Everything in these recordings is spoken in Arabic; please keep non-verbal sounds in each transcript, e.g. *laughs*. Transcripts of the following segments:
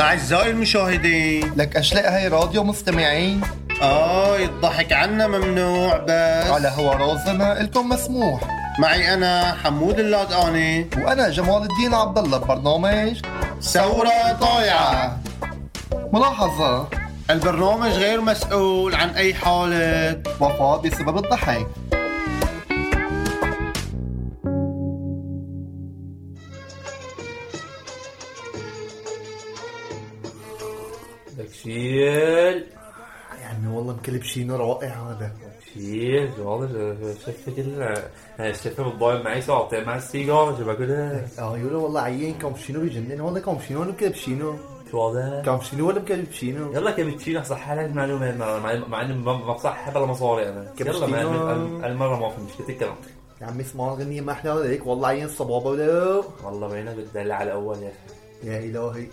أعزائي المشاهدين لك أشلاء هاي راديو مستمعين. آه الضحك عنا ممنوع بس. على هوا رازنا إلكم مسموح. معي أنا حمود اللادقاني. وأنا جمال الدين عبد الله ببرنامج ثورة طايعة. ملاحظة. البرنامج غير مسؤول عن أي حالة. وفاة بسبب الضحك. البشينه رائع ده كتير والله شايفه كل أنا الموبايل معي ساعتين مع السيجار؟ شو بقول لك؟ آه يقولوا والله عيين كابتشينو بيجنن والله كابتشينو ولا كابتشينو واضح كابتشينو ولا كابتشينو يلا كابتشينو صح لها المعلومة مع انه ما بصح بلا مصاري يعني. أنا يلا المرة ما في مشكلة الكلام يا عمي اسمع اغنيه ما أحلى عليك. والله عين الصبابة ولا. والله بينك بتدلع على الأول يا أخي. يا إلهي.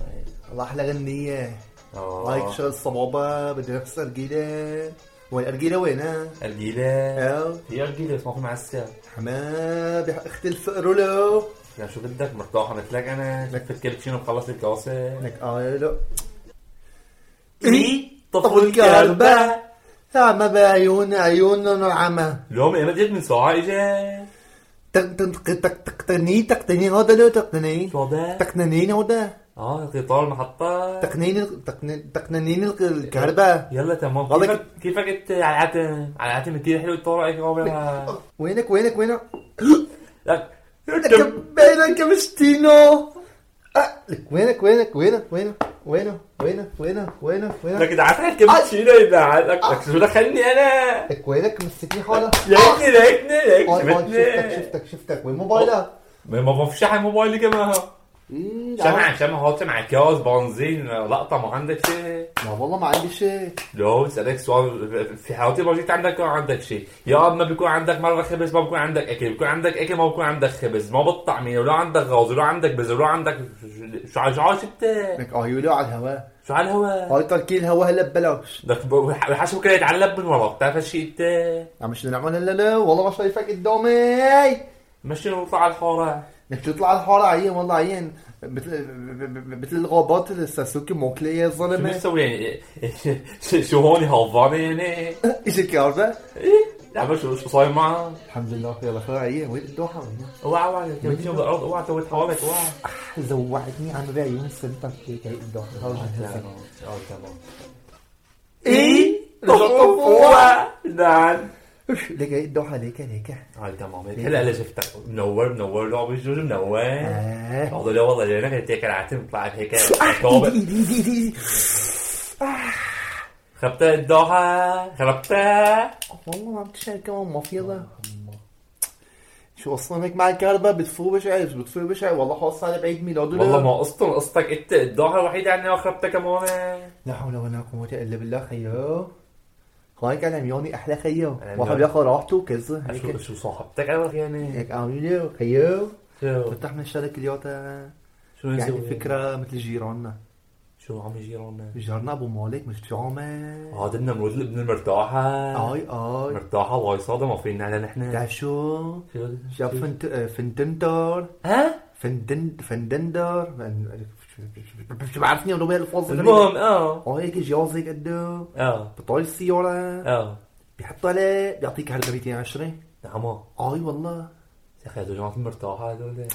طيب. الله أحلى غنية. آه. رايك شغل الصبابة؟ بدي نفس ارجيله وين ارجيله وين ها؟ ارجيله آه هي ارجيله اسمها معسكر. حماه اخت الفقر له. يا شو بدك؟ مرتاحة مثلك أنا. لك في الكابتشينو مخلص الكاسة. لك آه لا إي طفو الكهرباء عمى بعيون عيون عمى لو إيه، ما بديت من ساعة إجا. تقتني تقتني هذا لو تقتني. تقتني هذا. آه قطار المحطة تقنين تقنين الكهرباء. يلا تمام. كيفك كيفك انت على العتم كتير حلو الطرق قابلها وينك وينك وينك؟ *laughs* لك لك بينك مستينو آه، لك وينك وينك وينك وينك وينك وينك وينك وينك لك وينك. ده عارف الكابتشينو يبقى لك لك شو دخلني أنا؟ لك وينك مستني حالك لقيتني *laughs* لقيتني لقيت آه، آه، شفتك شفتك شفتك. وين موبايلك؟ ما ما في شحن موبايلي كمان. إيه، شمع شمع هات مع كاس بنزين لقطة ما عندك شيء لا والله ما عندي شيء لو بسألك سؤال في حياتي ما جيت عندك ما عندك شيء يا اما بيكون عندك مرة خبز ما بيكون عندك اكل بيكون عندك اكل ما بيكون عندك خبز ما بالطعمية ولا عندك غاز ولا عندك بزر ولا عندك شو على شو شبتك لك آه يقولوا على الهواء شو على الهواء هاي تركي الهواء هلا ببلاش بدك بحسب كده يتعلق من ورا بتعرف هالشيء انت عم شنو نعمل هلا لا والله ما شايفك قدامي مشي نطلع على الحارة بدك تطلع على الحارة عيان والله عيان مثل الغابات الساسوكي موكلة يا شو زلمة بتسوي يعني شو هون هالفاني يعني؟ *laughs* إيش الكهرباء؟ إيه؟ لا شو شو صاير معه؟ الحمد لله يلا خير عيان وين الدوحة؟ وين؟ اوعى اوعى بالارض اوعى توت حوالك اوعى زوعتني عم بعيون السلطة هيك هي الدوحة. آه تمام. إيه؟ هو نعم. لك الدوحة ليك ليك هاي تمام هلا هلا شفتك منور منور لعب الجوج منور. والله لا والله انت هيك العتم طلعت هيك خربتها الدوحة خربتها والله ما عم تشعر كمان ما في لا شو أصلا هيك مع الكهرباء بتفوق بشعر بتفوق بشعر والله خلص على بعيد ميلاده والله ما قصتهم قصتك انت الدوحة الوحيدة عني خربتها كمان لا حول ولا قوة الا بالله خيو خارج يوني أحلى خيو. واحد بياخذ راحته كذا شو شو صاحبتك اول يعني؟ هيك عاملين خيار فتحنا الشركة اليوتا شو يعني فكرة مثل جيراننا. شو عم جيراننا؟ جيراننا أبو مالك مش عمر آه دنا مرود الابن مرتاحة آي آي. مرتاحة وهي صادمة ما فينا على نحن. تعرف شو؟ شو؟ شاف فنتندر ها؟ فندندر مش عارفني أنا الفاظ المهم آه آه هيك جوازي قده آه بطول السياره آه بيحط عليه بيعطيك هرجه 220 نعم آه اي والله يا أخي هدول جماعة مرتاحه هدول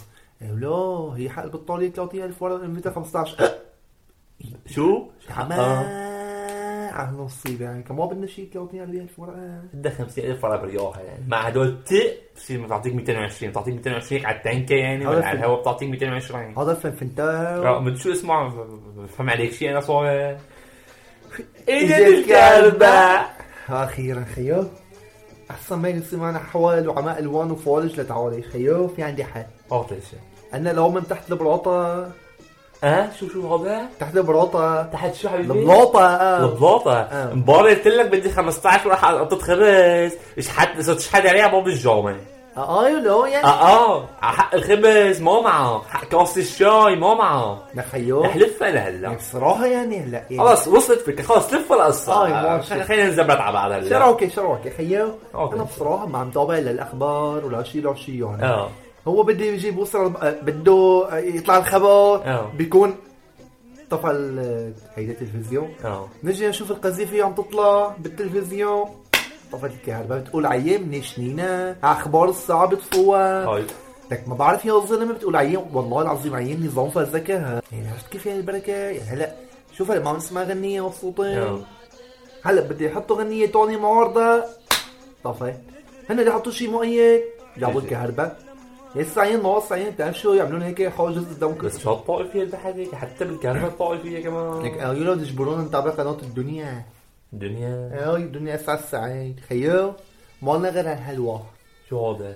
لا هي حق البطاريه 30000 ولا 215 شو؟ حمام على نصيب يعني. كم ما بدنا شيء 30000 ورا بدك 50000 فرع برياحة يعني. مع هدول تق بصير بتعطيك 220 بتعطيك 220 على التنكة يعني ولا على الهواء بتعطيك 220 هذا الفنفنتاو لا من شو اسمع بفهم عليك شيء أنا صار إجا الكهرباء. أخيرا خيو. أحسن ما يصير معنا حوال وعماء ألوان وفوالج. لتعالي خيو في عندي حل. أعطي شيء أنا لو من تحت البلاطة. آه شو شو غباء تحت بلاطه تحت شو حبيبي؟ البلوطة البلوطة امبارح آه. قلت لك بدي 15 راح قطة خبز. إيش حد صرت حد عليها باب الجامع آه،, آه يو نو يعني. آه آه. حق الخبز ما معه حق كاسة الشاي ما معه لخيو رح لفها لهلا يعني بصراحة يعني هلا يعني. خلص وصلت فكرة. خلص لف القصة آه خلينا نزبط على بعض هلا. شو رايك شو رايك خيو أنا بصراحة ما عم تابع للأخبار ولا شيء لا شيء يعني. آه. هو بده يجيب وصل بده يطلع الخبر. آه. بيكون طفى هيدا التلفزيون نجي نشوف القذيفة عم تطلع بالتلفزيون. طفت الكهرباء بتقول عيام منيشنينا أخبار الساعة بتفوها هاي. لك ما بعرف يا الزلمه بتقول عيان والله العظيم عيان نظام فزكها يعني عرفت كيف يعني البركة؟ يعني هلا شوف هلا ما عم نسمع غنية مبسوطين آه. هلا بدي يحطوا غنية توني معارضة. طفى هن بده يحطوا شيء مؤيد. جابوا الكهرباء. يا ساعين ناقص ساعين بتعرف شو يعملون هيك؟ حاجز قدام بس شو الطائفية البحر هيك؟ حتى بالكهرباء الطائفية كمان. لك قالوا له تجبرونا نتابع قناه الدنيا. الدنيا اي الدنيا الساعة الساعين خيو ما لنا غير هالواحد شو هذا؟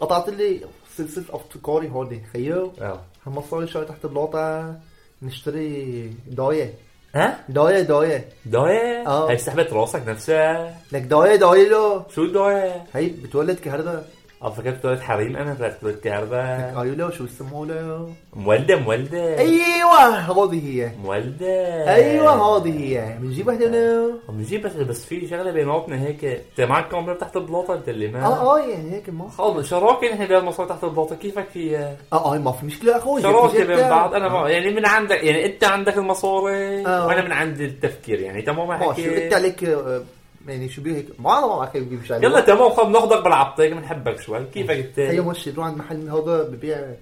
قطعت لي سلسلة افكاري هودي. خيو آه. هم صار شوي تحت بلاطه نشتري داية. ها؟ داية داية. داية؟ آه. هي سحبت راسك نفسها؟ لك داية داية له شو الداية؟ هي بتولد كهرباء. فكرت تولد حريم؟ أنا طلعت تولد كهرباء. له شو يسموه له مولدة مولدة. أيوه هذه هي. مولدة. أيوه هذه هي. بنجيب وحده له بنجيب بس بس في شغلة بيناتنا هيك. أنت معك كاميرا تحت البلاطة أنت اللي ما. آه آه يعني هيك ما. خلص شراكة نحن بهالمصاري تحت البلاطة. كيفك فيها؟ آه آه ما في مشكلة أخوي. شراكة بين بعض. أنا ما يعني من عندك يعني أنت عندك المصاري آه. وأنا من عندي التفكير يعني تمام ما شو انت حكي عليك آه، يعني شو بيه هيك؟ ما أنا ما كيف بجيب شغلة. يلا تمام خلص ناخذك بالعبط هيك بنحبك شوي. كيفك هي انت؟ مش روح عند محل هذا ببيع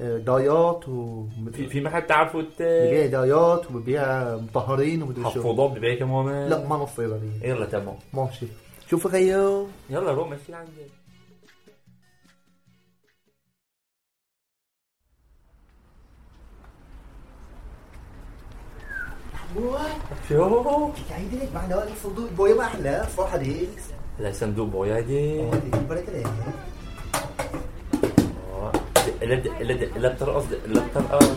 آه، دايات و في في محل بتعرفوا انت ببيع دايات وببيع مطهرين ومدري شو. حفوضات ببيع كمان. لا ما نص صيدليه يلا تمام. ماشي. شوف خيو يلا روح مشي لعندك. شو؟ عيد لك معنا ولا صندوق بويا ما أحلى صراحة دي لا صندوق بويادي بركه ليه الا الا الا بترقص الا بترقص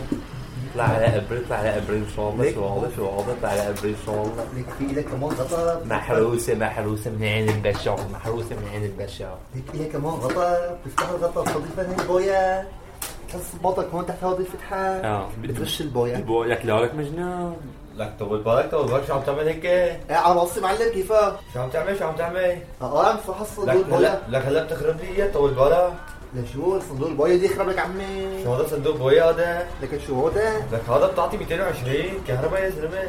اطلع على ابريل اطلع على ابريل ان شاء الله ليك. شو هذا شو هذا اطلع على ابريل ان شاء الله لك في لك كمان غطا محروسه محروسه من عين البشر محروسه من عين البشر لك فيها كمان غطا بتفتح الغطا تضيف هاي البويا تحس بطك هون تحت هذه الفتحه آه بترش البويا لك لا لك مجنون لك طول بالك طول بالك شو عم تعمل هيك؟ إيه على راسي معلم كيفك؟ شو عم تعمل شو عم تعمل؟ آه عم فحص صندوق لك البويا هلا لك هلا بتخرب لي اياه طول بالك لشو صندوق البويا دي يخرب لك عمي شو هذا صندوق بويا هذا؟ لك شو هذا؟ لك هذا بتعطي 220 كهرباء يا زلمه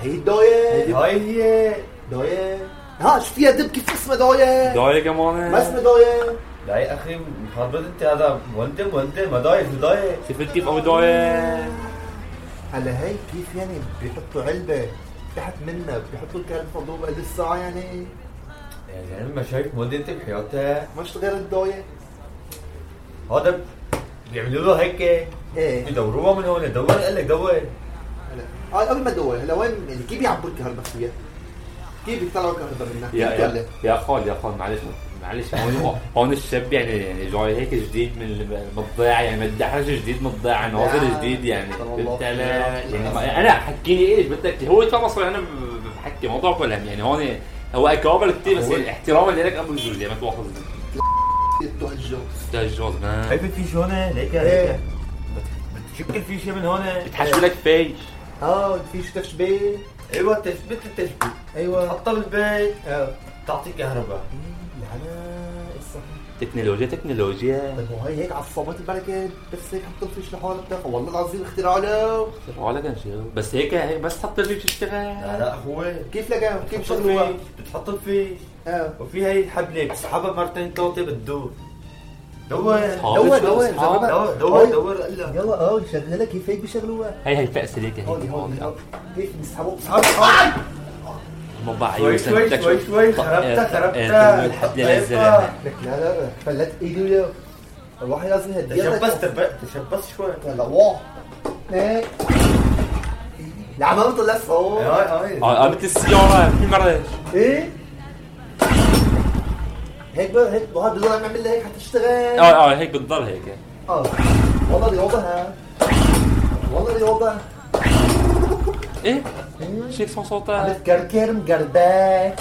هي الدايه هاي هي دايه ها شو فيها دب كيف اسمها دايه؟ داية كمان ما اسمها دايه لا يا أخي مخربط انت هذا مولده مولده ما ضايق شو ضايق شفت كيف ابو داية هلا هي كيف يعني بيحطوا علبة تحت منها بيحطوا الكهرباء صندوق بقلب الساعة يعني؟ يعني ما شايف أنت بحياتها. ما اشتغل الداية هذا بيعملوا له هيك. إيه. يدوروها من هون دور قال لك دور هلا قبل ما تدور هلا وين؟ يعني كيف يعبوا الكهرباء فيها؟ كيف بيطلعوا الكهرباء منها؟ يا يا؟ يا خال يا خال معلش. معلش هون هون الشاب يعني يعني جاي هيك جديد من الضيعه يعني متدحرج جديد من الضيعه ناظر لا. جديد يعني. انت لا يعني ما- أنا حكيني إيش بدك هو خلص أنا ب- بحكي موضوع هم يعني هون هو أكابر كثير بس هو- يعني احتراما لك أبو يعني ما تواخذ. ده الجوز ما هاي في شو هون؟ ليك إيه. هيك بتشكل في شيء من هون؟ بتحشوا لك فيش. آه في شو تشبيه. أيوه تثبت التشبيه. أيوه. تحطها بالبيت. آه. تعطي كهرباء. تكنولوجيا تكنولوجيا. طيب وهي هيك عصابات البركة بس هيك حط الفيش لحالها بتاخذ والله العظيم اختراع له. كان شيء بس هيك هيك بس تحط الفيش تشتغل لا لا أخوي كيف لقى؟ كيف؟ الفيش بتحط الفيش آه. وفي هي الحبلة بتسحبها مرتين ثلاثة بتدور دور دور دور. دور دور دور يلا آه شغلها كيف هيك بيشغلوها؟ هي هي فأس ليك هيك هون كيف بيسحبوا بيسحبوا مبع شوي شوي شوي شوي خربتها خربتها الحد للزلمه لك لا لا فلت ايده له الواحد لازم يهديها تشبس تشبس شوي. لا واه إيه لا عم طلع صوت هاي هاي. آه قامت السيارة؟ في مرة إيه؟ هيك بقى هيك وهذا بدنا نعمل لها هيك حتشتغل آه آه هيك بتضل هيك. آه والله رياضة ها والله رياضة إيه؟ شيك صوت صوتها عملت كركر مقربة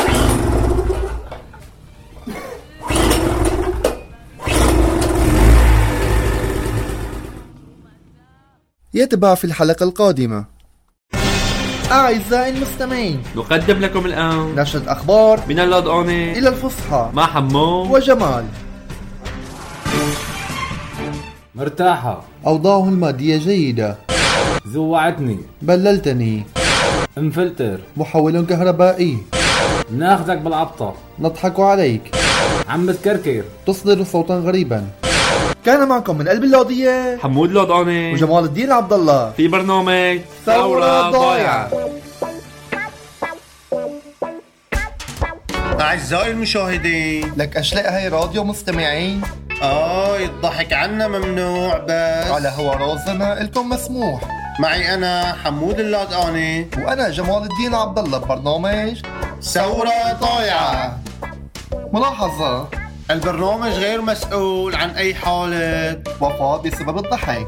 يتبع في الحلقة القادمة. أعزائي المستمعين نقدم لكم الآن نشرة أخبار من اللادقانة إلى الفصحى. مع حمو وجمال. مرتاحة. أوضاعه المادية جيدة. زوعتني. بللتني. مفلتر محول كهربائي. ناخدك بالعبطة. نضحك عليك. عم تكركر تصدر صوتا غريبا. كان معكم من قلب اللوضية. حمود لوداني وجمال الدين عبد الله في برنامج ثورة ضايعة. أعزائي المشاهدين. لك أشلاء هاي راديو مستمعين. آه الضحك عنا ممنوع بس. على هوا رازنا إلكم مسموح. معي أنا حمود اللادقاني وأنا جمال الدين عبد الله ببرنامج ثورة ضايعة ملاحظة. البرنامج غير مسؤول عن أي حالة. وفاة بسبب الضحك.